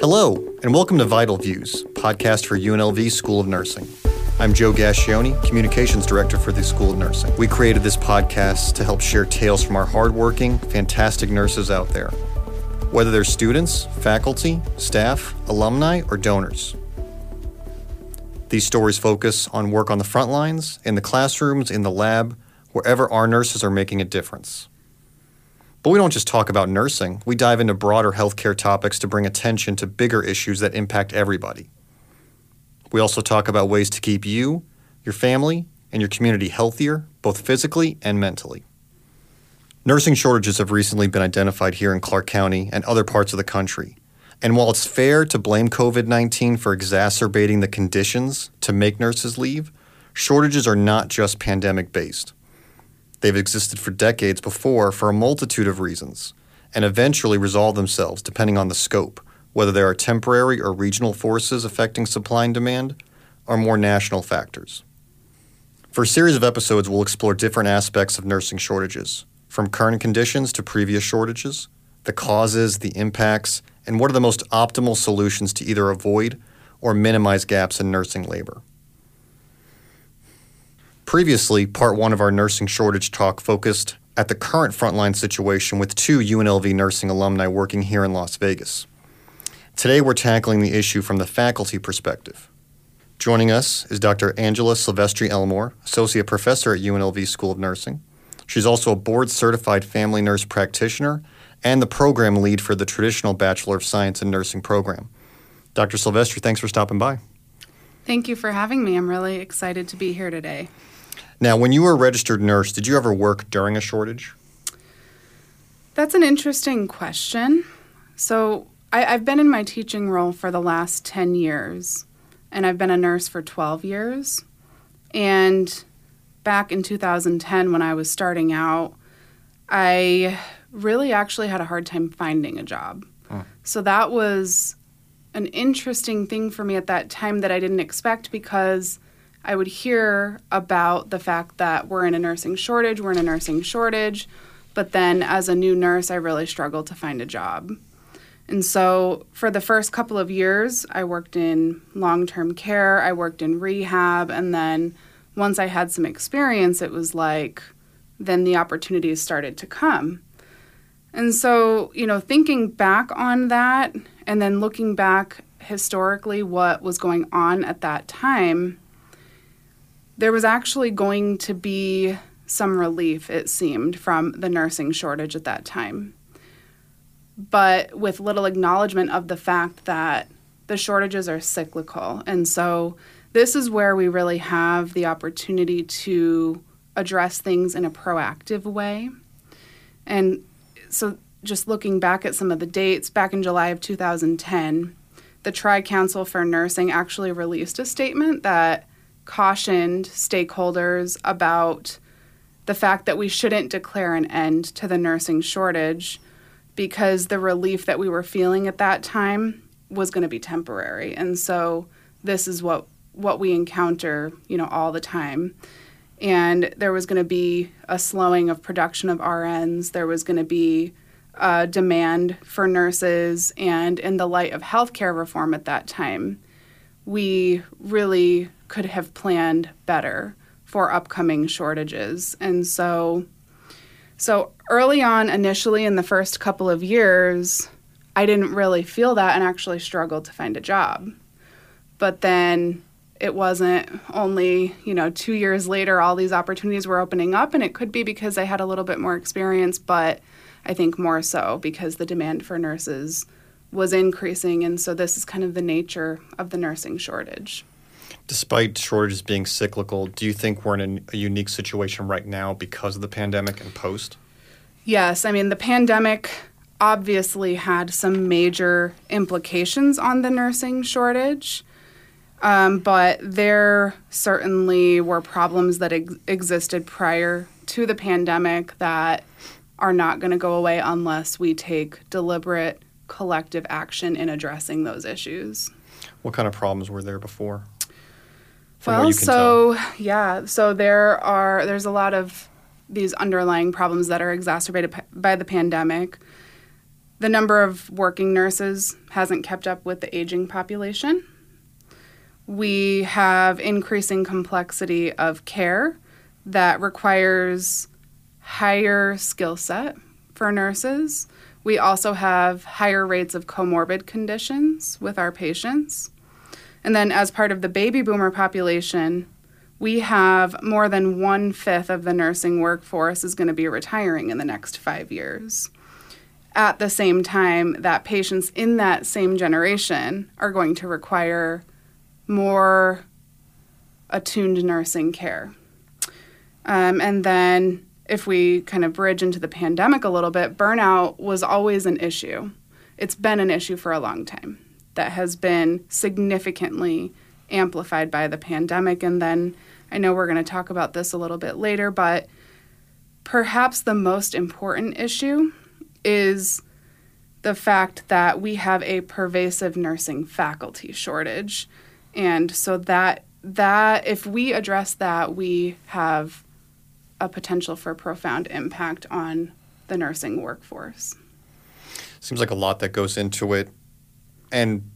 Hello, and welcome to Vital Views, podcast for UNLV School of Nursing. I'm Joe Gascioni, Communications Director for the School of Nursing. We created this podcast to help share tales from our hardworking, fantastic nurses out there, whether they're students, faculty, staff, alumni, or donors. These stories focus on work on the front lines, in the classrooms, in the lab, wherever our nurses are making a difference. But we don't just talk about nursing, we dive into broader healthcare topics to bring attention to bigger issues that impact everybody. We also talk about ways to keep you, your family, and your community healthier, both physically and mentally. Nursing shortages have recently been identified here in Clark County and other parts of the country. And while it's fair to blame COVID 19 for exacerbating the conditions to make nurses leave, shortages are not just pandemic based. They've existed for decades before for a multitude of reasons, and eventually resolve themselves depending on the scope, whether there are temporary or regional forces affecting supply and demand, or more national factors. For a series of episodes, we'll explore different aspects of nursing shortages, from current conditions to previous shortages, the causes, the impacts, and what are the most optimal solutions to either avoid or minimize gaps in nursing labor. Previously, part one of our nursing shortage talk focused at the current frontline situation with two UNLV nursing alumni working here in Las Vegas. Today, we're tackling the issue from the faculty perspective. Joining us is Dr. Angela Silvestri Elmore, Associate Professor at UNLV School of Nursing. She's also a board certified family nurse practitioner and the program lead for the traditional Bachelor of Science in Nursing program. Dr. Silvestri, thanks for stopping by. Thank you for having me. I'm really excited to be here today. Now, when you were a registered nurse, did you ever work during a shortage? That's an interesting question. So, I, have been in my teaching role for the last 10 years, and I've been a nurse for 12 years. And back in 2010, when I was starting out, I really actually had a hard time finding a job. Hmm. So, that was an interesting thing for me at that time that I didn't expect because I would hear about the fact that we're in a nursing shortage, we're in a nursing shortage, but then as a new nurse, I really struggled to find a job. And so for the first couple of years, I worked in long term care, I worked in rehab, and then once I had some experience, it was like then the opportunities started to come. And so, you know, thinking back on that and then looking back historically what was going on at that time, there was actually going to be some relief, it seemed, from the nursing shortage at that time. But with little acknowledgement of the fact that the shortages are cyclical. And so this is where we really have the opportunity to address things in a proactive way. And so just looking back at some of the dates, back in July of 2010, the Tri Council for Nursing actually released a statement that cautioned stakeholders about the fact that we shouldn't declare an end to the nursing shortage because the relief that we were feeling at that time was going to be temporary. And so this is what what we encounter, you know, all the time. And there was going to be a slowing of production of RNs. There was going to be a demand for nurses. And in the light of healthcare reform at that time, we really could have planned better for upcoming shortages. And so so early on initially in the first couple of years, I didn't really feel that and actually struggled to find a job. But then it wasn't only, you know, 2 years later all these opportunities were opening up and it could be because I had a little bit more experience, but I think more so because the demand for nurses was increasing and so this is kind of the nature of the nursing shortage despite shortages being cyclical, do you think we're in a unique situation right now because of the pandemic and post? Yes. I mean, the pandemic obviously had some major implications on the nursing shortage. Um, but there certainly were problems that ex- existed prior to the pandemic that are not going to go away unless we take deliberate collective action in addressing those issues. What kind of problems were there before? well, so tell. yeah, so there are there's a lot of these underlying problems that are exacerbated by the pandemic. the number of working nurses hasn't kept up with the aging population. We have increasing complexity of care that requires higher skill set for nurses. We also have higher rates of comorbid conditions with our patients. And then, as part of the baby boomer population, we have more than one fifth of the nursing workforce is going to be retiring in the next five years. At the same time, that patients in that same generation are going to require more attuned nursing care. Um, and then, if we kind of bridge into the pandemic a little bit, burnout was always an issue. It's been an issue for a long time that has been significantly amplified by the pandemic. And then I know we're going to talk about this a little bit later, but perhaps the most important issue is the fact that we have a pervasive nursing faculty shortage. And so that that if we address that, we have a potential for profound impact on the nursing workforce. Seems like a lot that goes into it. And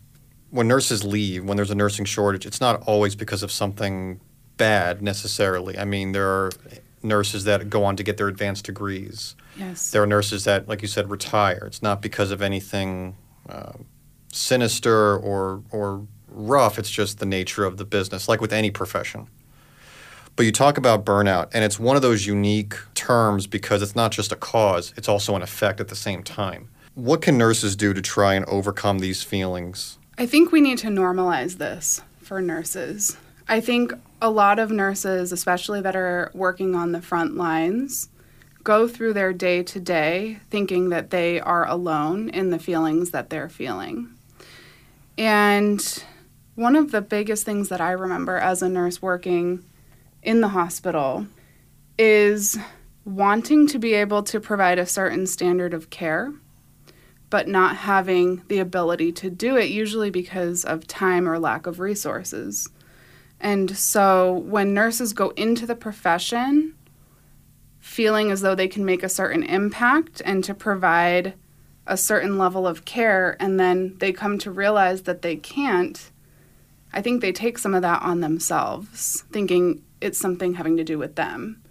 when nurses leave, when there's a nursing shortage, it's not always because of something bad necessarily. I mean, there are nurses that go on to get their advanced degrees. Yes. There are nurses that, like you said, retire. It's not because of anything uh, sinister or or rough. It's just the nature of the business, like with any profession. But you talk about burnout, and it's one of those unique terms because it's not just a cause; it's also an effect at the same time. What can nurses do to try and overcome these feelings? I think we need to normalize this for nurses. I think a lot of nurses, especially that are working on the front lines, go through their day to day thinking that they are alone in the feelings that they're feeling. And one of the biggest things that I remember as a nurse working in the hospital is wanting to be able to provide a certain standard of care, but not having the ability to do it, usually because of time or lack of resources. And so when nurses go into the profession feeling as though they can make a certain impact and to provide a certain level of care, and then they come to realize that they can't, I think they take some of that on themselves, thinking it's something having to do with them.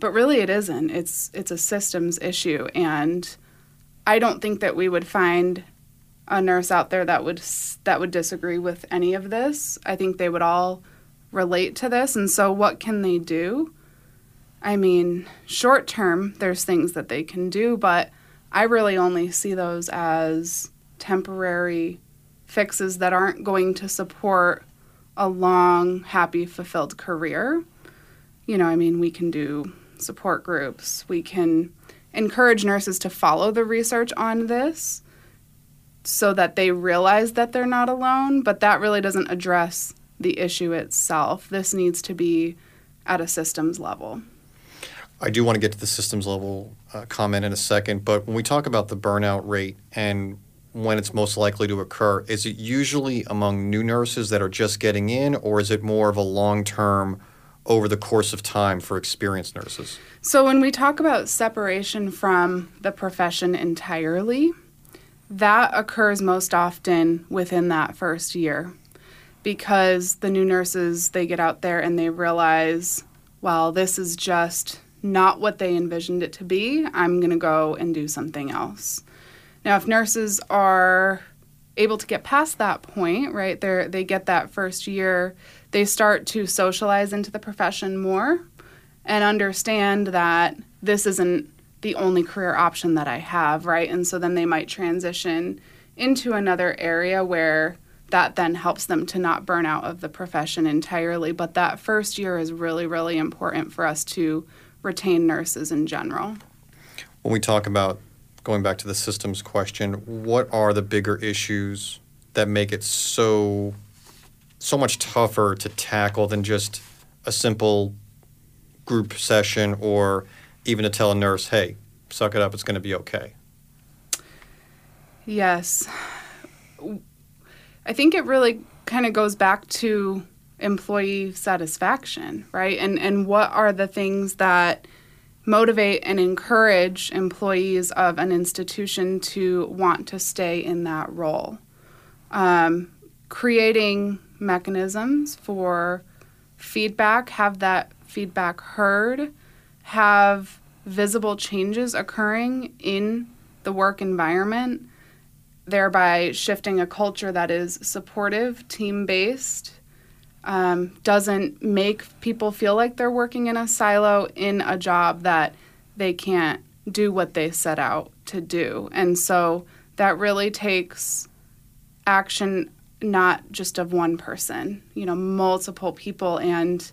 But really it isn't. It's it's a systems issue and I don't think that we would find a nurse out there that would that would disagree with any of this. I think they would all relate to this. And so, what can they do? I mean, short term, there's things that they can do, but I really only see those as temporary fixes that aren't going to support a long, happy, fulfilled career. You know, I mean, we can do support groups, we can encourage nurses to follow the research on this so that they realize that they're not alone, but that really doesn't address the issue itself. This needs to be at a systems level. I do want to get to the systems level uh, comment in a second, but when we talk about the burnout rate and when it's most likely to occur, is it usually among new nurses that are just getting in, or is it more of a long term over the course of time for experienced nurses? So, when we talk about separation from the profession entirely, that occurs most often within that first year. Because the new nurses they get out there and they realize well this is just not what they envisioned it to be. I'm going to go and do something else now if nurses are able to get past that point right they they get that first year they start to socialize into the profession more and understand that this isn't the only career option that i have right and so then they might transition into another area where that then helps them to not burn out of the profession entirely. But that first year is really, really important for us to retain nurses in general. When we talk about going back to the systems question, what are the bigger issues that make it so so much tougher to tackle than just a simple group session or even to tell a nurse, hey, suck it up, it's going to be okay? Yes. I think it really kind of goes back to employee satisfaction, right? And and what are the things that motivate and encourage employees of an institution to want to stay in that role. Um, creating mechanisms for feedback, have that feedback heard, have visible changes occurring in the work environment, thereby shifting a culture that is supportive, team based, um, doesn't make people feel like they're working in a silo in a job that they can't do what they set out to do. And so that really takes action not just of one person, you know, multiple people. And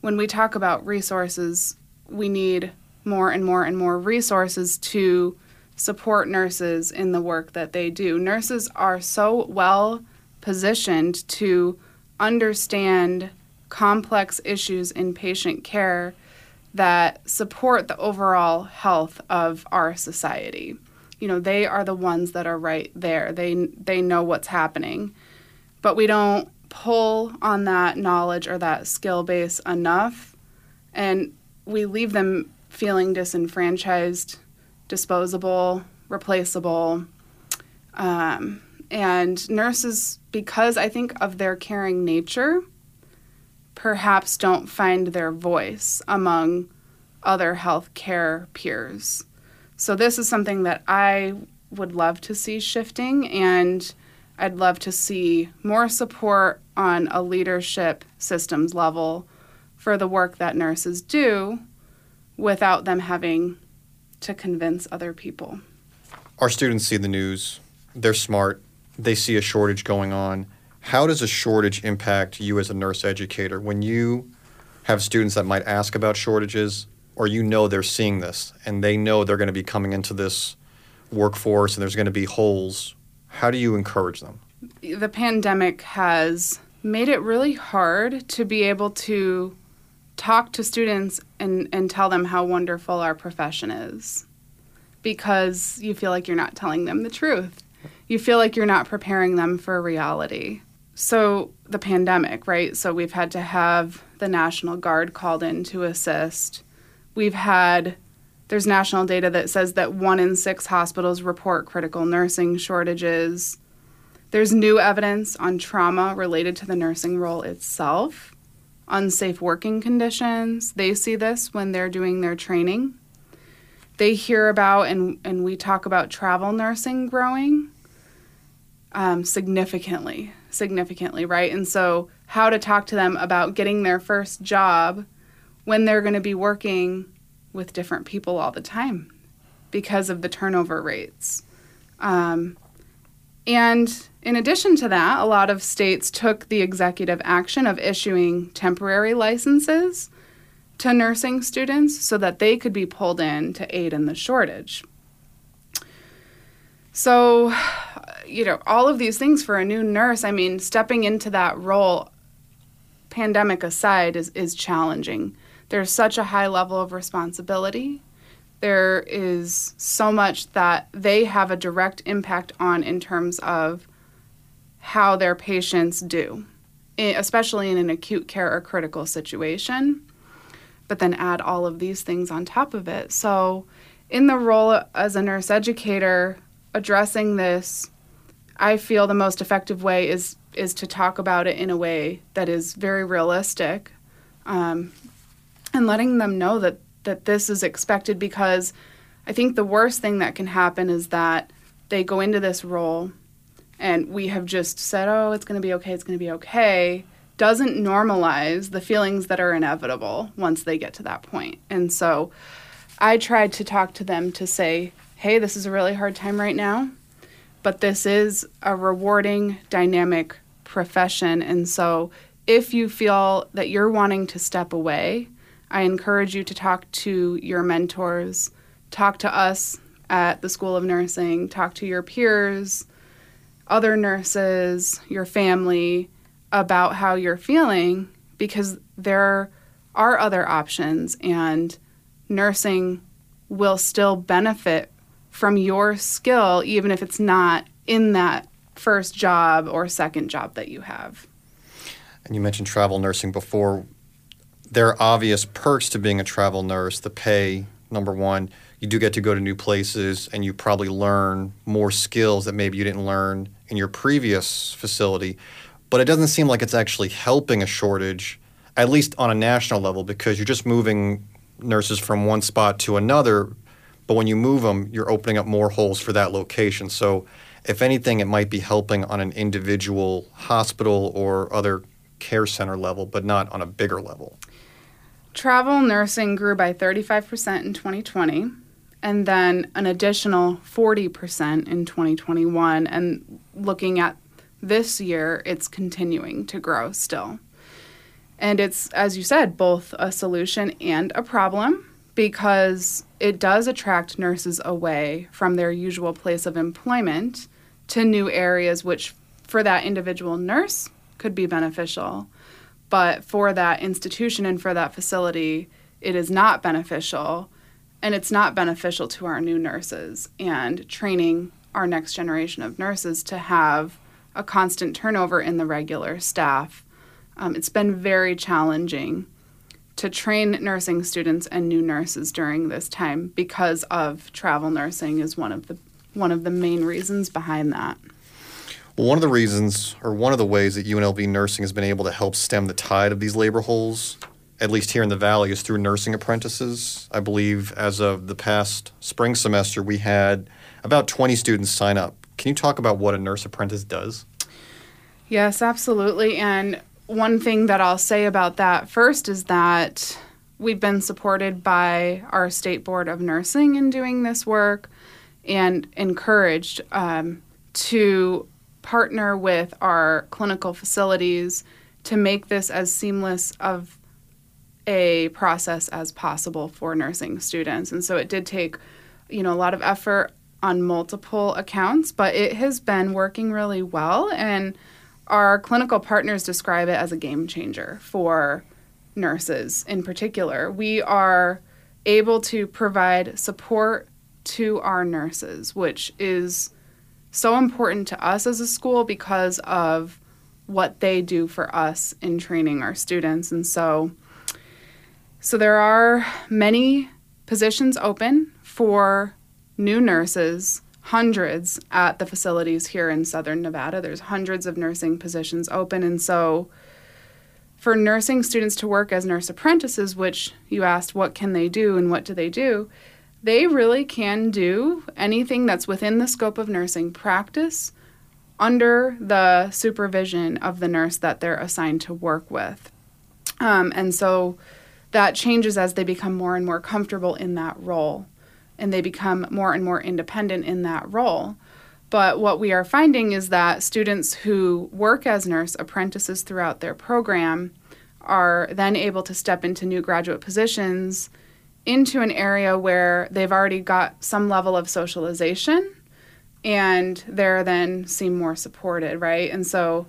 when we talk about resources, we need more and more and more resources to support nurses in the work that they do. Nurses are so well positioned to understand complex issues in patient care that support the overall health of our society. You know, they are the ones that are right there. They they know what's happening. But we don't pull on that knowledge or that skill base enough and we leave them feeling disenfranchised, disposable, replaceable. Um, and nurses, because I think of their caring nature, perhaps don't find their voice among other healthcare peers. So, this is something that I would love to see shifting, and I'd love to see more support on a leadership systems level for the work that nurses do without them having to convince other people. Our students see the news, they're smart, they see a shortage going on. How does a shortage impact you as a nurse educator when you have students that might ask about shortages or you know they're seeing this and they know they're going to be coming into this workforce and there's going to be holes? How do you encourage them? The pandemic has made it really hard to be able to talk to students and, and tell them how wonderful our profession is because you feel like you're not telling them the truth. You feel like you're not preparing them for reality. So, the pandemic, right? So, we've had to have the National Guard called in to assist. We've had, there's national data that says that one in six hospitals report critical nursing shortages. There's new evidence on trauma related to the nursing role itself unsafe working conditions. They see this when they're doing their training. They hear about, and, and we talk about travel nursing growing um, significantly, significantly, right? And so, how to talk to them about getting their first job when they're going to be working with different people all the time because of the turnover rates. Um, and in addition to that, a lot of states took the executive action of issuing temporary licenses to nursing students so that they could be pulled in to aid in the shortage. So, you know, all of these things for a new nurse, I mean, stepping into that role, pandemic aside, is, is challenging. There's such a high level of responsibility there is so much that they have a direct impact on in terms of how their patients do, especially in an acute care or critical situation. But then add all of these things on top of it. So, in the role as a nurse educator, addressing this, I feel the most effective way is is to talk about it in a way that is very realistic, um, and letting them know that that this is expected because I think the worst thing that can happen is that they go into this role and we have just said, oh, it's going to be okay, it's going to be okay, doesn't normalize the feelings that are inevitable once they get to that point. And so I tried to talk to them to say, hey, this is a really hard time right now, but this is a rewarding, dynamic profession. And so if you feel that you're wanting to step away, I encourage you to talk to your mentors, talk to us at the School of Nursing, talk to your peers, other nurses, your family about how you're feeling because there are other options and nursing will still benefit from your skill even if it's not in that first job or second job that you have. And you mentioned travel nursing before there are obvious perks to being a travel nurse. The pay, number one, you do get to go to new places and you probably learn more skills that maybe you didn't learn in your previous facility. But it doesn't seem like it's actually helping a shortage, at least on a national level, because you're just moving nurses from one spot to another. But when you move them, you're opening up more holes for that location. So, if anything, it might be helping on an individual hospital or other care center level, but not on a bigger level. Travel nursing grew by 35% in 2020 and then an additional 40% in 2021. And looking at this year, it's continuing to grow still. And it's, as you said, both a solution and a problem because it does attract nurses away from their usual place of employment to new areas, which for that individual nurse could be beneficial. But for that institution and for that facility, it is not beneficial. And it's not beneficial to our new nurses and training our next generation of nurses to have a constant turnover in the regular staff. Um, it's been very challenging to train nursing students and new nurses during this time because of travel nursing is one of the one of the main reasons behind that. Well, one of the reasons, or one of the ways that UNLV nursing has been able to help stem the tide of these labor holes, at least here in the Valley, is through nursing apprentices. I believe as of the past spring semester, we had about 20 students sign up. Can you talk about what a nurse apprentice does? Yes, absolutely. And one thing that I'll say about that first is that we've been supported by our state board of nursing in doing this work and encouraged um, to partner with our clinical facilities to make this as seamless of a process as possible for nursing students. And so it did take, you know, a lot of effort on multiple accounts, but it has been working really well and our clinical partners describe it as a game changer for nurses in particular. We are able to provide support to our nurses, which is so important to us as a school because of what they do for us in training our students. And so so there are many positions open for new nurses hundreds at the facilities here in southern Nevada. There's hundreds of nursing positions open. And so for nursing students to work as nurse apprentices, which you asked what can they do and what do they do, they really can do anything that's within the scope of nursing practice under the supervision of the nurse that they're assigned to work with. Um, and so that changes as they become more and more comfortable in that role and they become more and more independent in that role. But what we are finding is that students who work as nurse apprentices throughout their program are then able to step into new graduate positions into an area where they've already got some level of socialization and they're then seem more supported, right? And so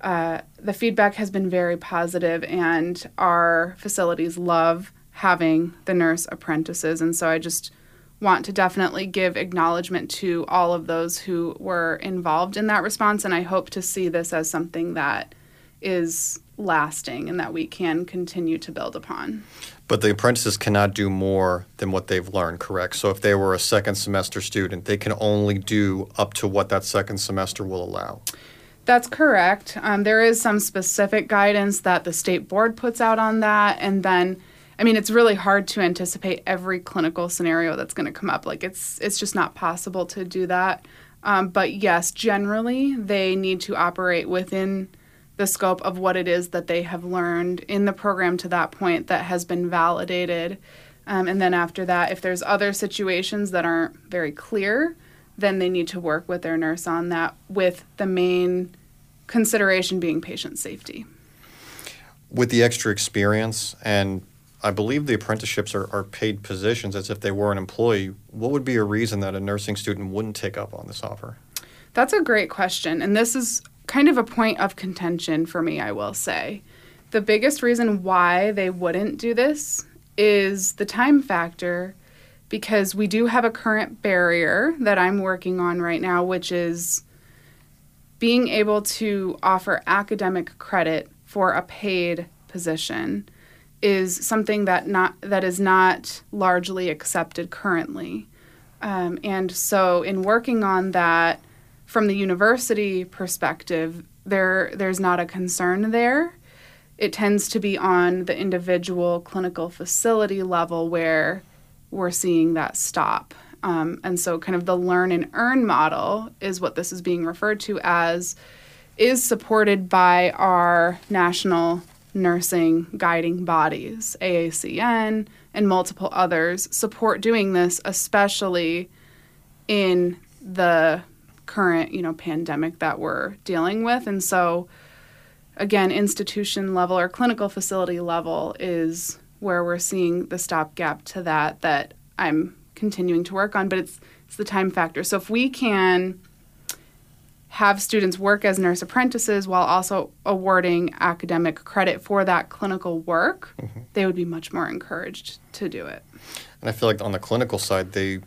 uh, the feedback has been very positive, and our facilities love having the nurse apprentices. And so I just want to definitely give acknowledgement to all of those who were involved in that response. And I hope to see this as something that is lasting and that we can continue to build upon. But the apprentices cannot do more than what they've learned, correct? So if they were a second semester student, they can only do up to what that second semester will allow. That's correct. Um, there is some specific guidance that the state board puts out on that, and then I mean, it's really hard to anticipate every clinical scenario that's going to come up. Like it's it's just not possible to do that. Um, but yes, generally they need to operate within the scope of what it is that they have learned in the program to that point that has been validated. Um, and then after that, if there's other situations that aren't very clear, then they need to work with their nurse on that, with the main consideration being patient safety. With the extra experience and I believe the apprenticeships are, are paid positions as if they were an employee. What would be a reason that a nursing student wouldn't take up on this offer? That's a great question. And this is kind of a point of contention for me, I will say. The biggest reason why they wouldn't do this is the time factor because we do have a current barrier that I'm working on right now, which is being able to offer academic credit for a paid position. Is something that not that is not largely accepted currently. Um, and so, in working on that from the university perspective, there there's not a concern there. It tends to be on the individual clinical facility level where we're seeing that stop. Um, and so, kind of the learn and earn model is what this is being referred to as, is supported by our national nursing guiding bodies, AACN, and multiple others support doing this, especially in the current, you know, pandemic that we're dealing with. And so, again, institution level or clinical facility level is where we're seeing the stopgap to that that I'm continuing to work on, but it's it's the time factor. So if we can have students work as nurse apprentices while also awarding academic credit for that clinical work, mm-hmm. they would be much more encouraged to do it. And I feel like on the clinical side, they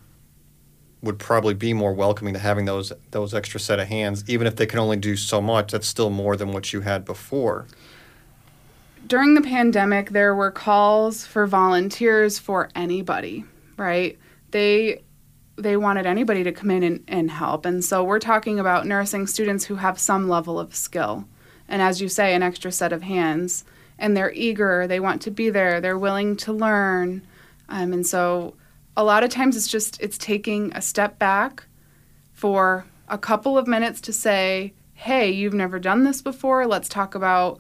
would probably be more welcoming to having those those extra set of hands, even if they can only do so much. That's still more than what you had before. During the pandemic, there were calls for volunteers for anybody, right? They they wanted anybody to come in and, and help. And so we're talking about nursing students who have some level of skill. And as you say, an extra set of hands. And they're eager, they want to be there, they're willing to learn. Um, and so a lot of times it's just it's taking a step back for a couple of minutes to say, hey, you've never done this before. Let's talk about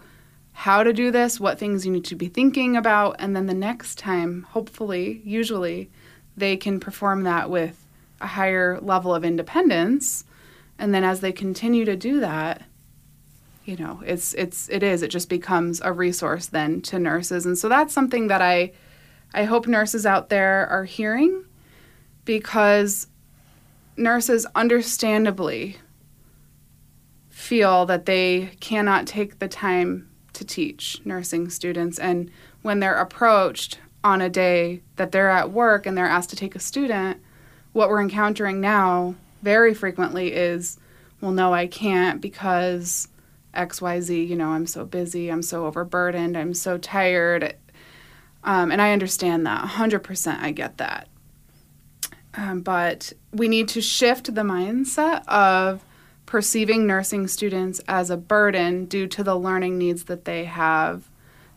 how to do this, what things you need to be thinking about. And then the next time, hopefully, usually, they can perform that with a higher level of independence. And then as they continue to do that you know it's it's it is it just becomes a resource then to nurses. And so that's something that i i hope nurses out there are hearing because nurses understandably feel that they cannot take the time to teach nursing students. And when they're approached on a day that they're at work and they're asked to take a student what we're encountering now very frequently is, well, no, I can't because XYZ, you know, I'm so busy, I'm so overburdened, I'm so tired. Um, and I understand that 100%. I get that. Um, but we need to shift the mindset of perceiving nursing students as a burden due to the learning needs that they have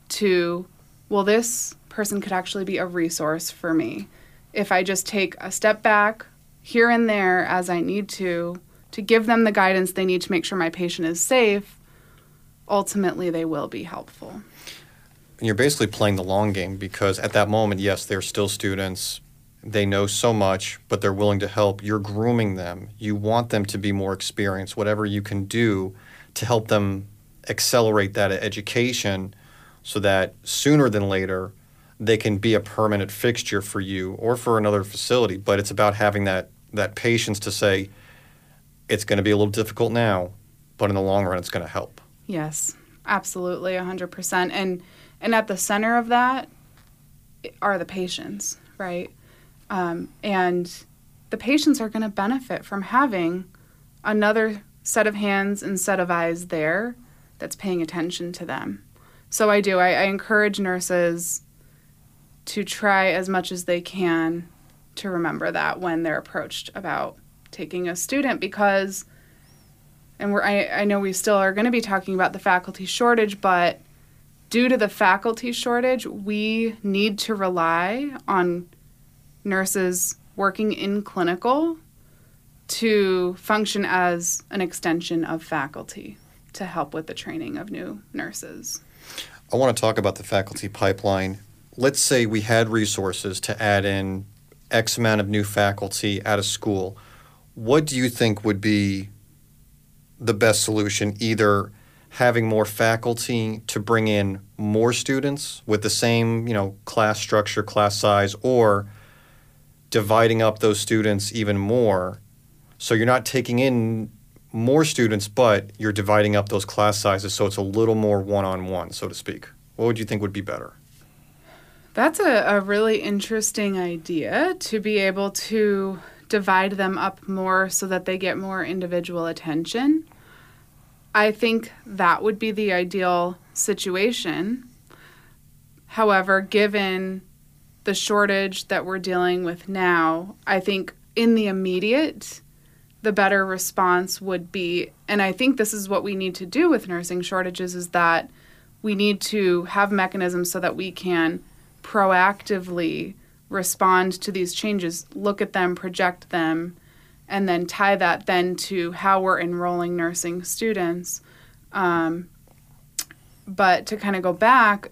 to, well, this person could actually be a resource for me if I just take a step back here and there as I need to, to give them the guidance they need to make sure my patient is safe, ultimately they will be helpful. And you're basically playing the long game because at that moment, yes, they're still students. They know so much, but they're willing to help. You're grooming them. You want them to be more experienced. Whatever you can do to help them accelerate that education so that sooner than later, they can be a permanent fixture for you or for another facility. But it's about having that that patience to say it's going to be a little difficult now, but in the long run, it's going to help. Yes, absolutely, hundred percent. And and at the center of that are the patients, right? Um, and the patients are going to benefit from having another set of hands and set of eyes there that's paying attention to them. So I do. I, I encourage nurses to try as much as they can to remember that when they're approached about taking a student because and we're I, I know we still are going to be talking about the faculty shortage but due to the faculty shortage we need to rely on nurses working in clinical to function as an extension of faculty to help with the training of new nurses. I want to talk about the faculty pipeline let's say we had resources to add in X amount of new faculty at a school, what do you think would be the best solution? Either having more faculty to bring in more students with the same, you know, class structure, class size, or dividing up those students even more. So you're not taking in more students, but you're dividing up those class sizes so it's a little more one on one, so to speak. What would you think would be better? That's a, a really interesting idea to be able to divide them up more so that they get more individual attention. I think that would be the ideal situation. However, given the shortage that we're dealing with now, I think in the immediate, the better response would be, and I think this is what we need to do with nursing shortages, is that we need to have mechanisms so that we can proactively respond to these changes, look at them, project them, and then tie that then to how we're enrolling nursing students. Um, but to kind of go back,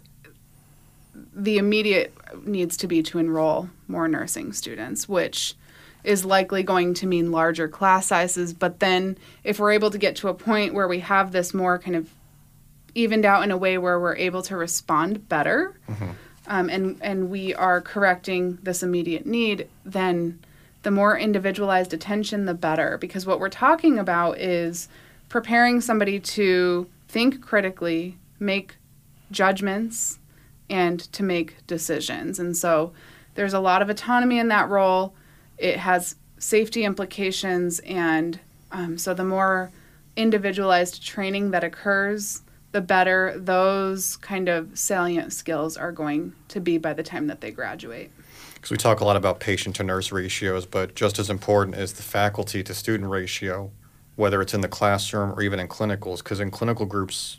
the immediate needs to be to enroll more nursing students, which is likely going to mean larger class sizes. But then, if we're able to get to a point where we have this more kind of evened out in a way where we're able to respond better, mm-hmm. Um, and and we are correcting this immediate need, then the more individualized attention, the better. Because what we're talking about is preparing somebody to think critically, make judgments, and to make decisions. And so there's a lot of autonomy in that role. It has safety implications, and um, so the more individualized training that occurs, the better those kind of salient skills are going to be by the time that they graduate. Because we talk a lot about patient to nurse ratios, but just as important is the faculty to student ratio, whether it's in the classroom or even in clinicals. Because in clinical groups,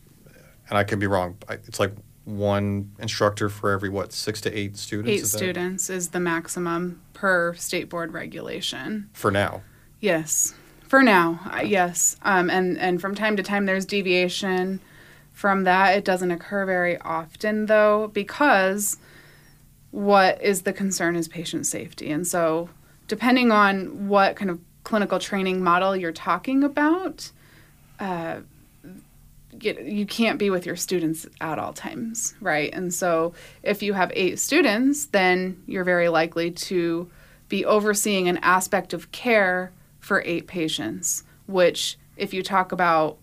and I could be wrong, it's like one instructor for every what six to eight students. Eight is students is the maximum per state board regulation. For now. Yes, for now, yes. Um, and and from time to time, there's deviation from that. It doesn't occur very often though, because what is the concern is patient safety, and so depending on what kind of clinical training model you're talking about. Uh, you can't be with your students at all times, right? And so if you have eight students, then you're very likely to be overseeing an aspect of care for eight patients, which, if you talk about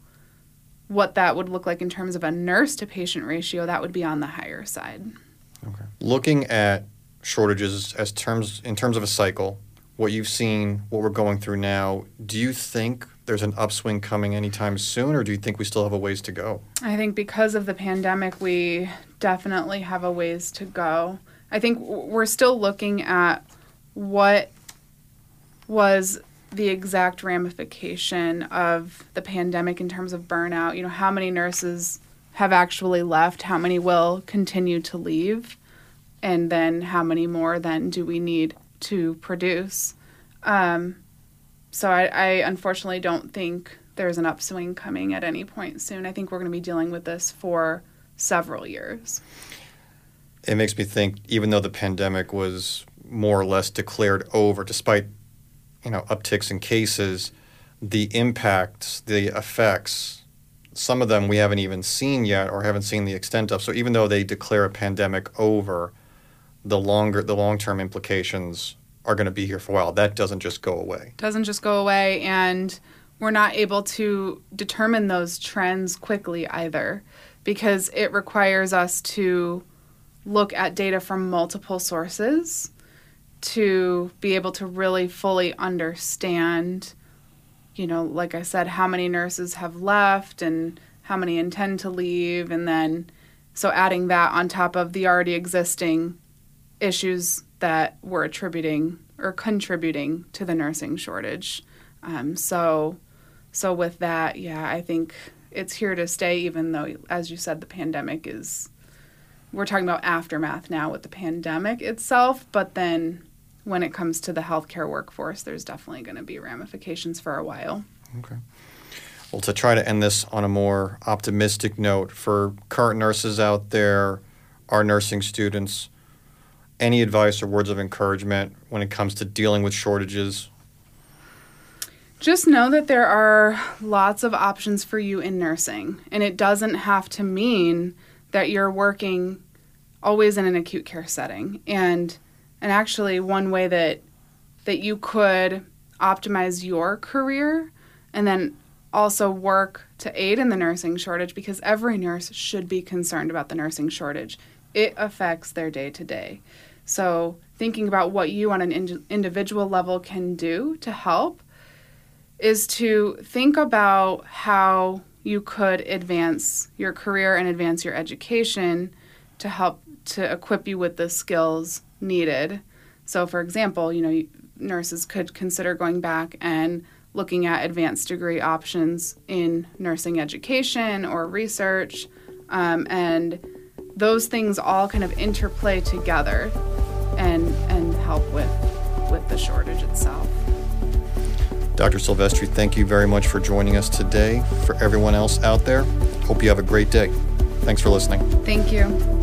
what that would look like in terms of a nurse to patient ratio, that would be on the higher side. Okay. Looking at shortages as terms in terms of a cycle, what you've seen, what we're going through now, do you think there's an upswing coming anytime soon, or do you think we still have a ways to go? I think because of the pandemic, we definitely have a ways to go. I think we're still looking at what was the exact ramification of the pandemic in terms of burnout. You know, how many nurses have actually left, how many will continue to leave, and then how many more then do we need to produce? Um, so I, I unfortunately don't think there's an upswing coming at any point soon. I think we're going to be dealing with this for several years. It makes me think, even though the pandemic was more or less declared over, despite you know upticks in cases, the impacts, the effects, some of them we haven't even seen yet or haven't seen the extent of. So even though they declare a pandemic over, the longer the long term implications are going to be here for a while. That doesn't just go away. Doesn't just go away, and we're not able to determine those trends quickly either because it requires us to look at data from multiple sources to be able to really fully understand you know like i said how many nurses have left and how many intend to leave and then so adding that on top of the already existing issues that we're attributing or contributing to the nursing shortage. Um, so, so with that, yeah, I think it's here to stay. Even though, as you said, the pandemic is. We're talking about aftermath now with the pandemic itself, but then when it comes to the healthcare workforce, there's definitely going to be ramifications for a while. Okay. Well, to try to end this on a more optimistic note, for current nurses out there, our nursing students, any advice or words of encouragement when it comes to dealing with shortages? Just know that there are lots of options for you in nursing, and it doesn't have to mean that you're working always in an acute care setting. And and actually one way that that you could optimize your career and then also work to aid in the nursing shortage because every nurse should be concerned about the nursing shortage. It affects their day to day. So, thinking about what you on an in- individual level can do to help is to think about how you could advance your career and advance your education to help to equip you with the skills needed. So, for example, you know, nurses could consider going back and looking at advanced degree options in nursing education or research. Um, and those things all kind of interplay together and, and help with, with the shortage itself. Dr. Silvestri, thank you very much for joining us today. For everyone else out there, hope you have a great day. Thanks for listening. Thank you.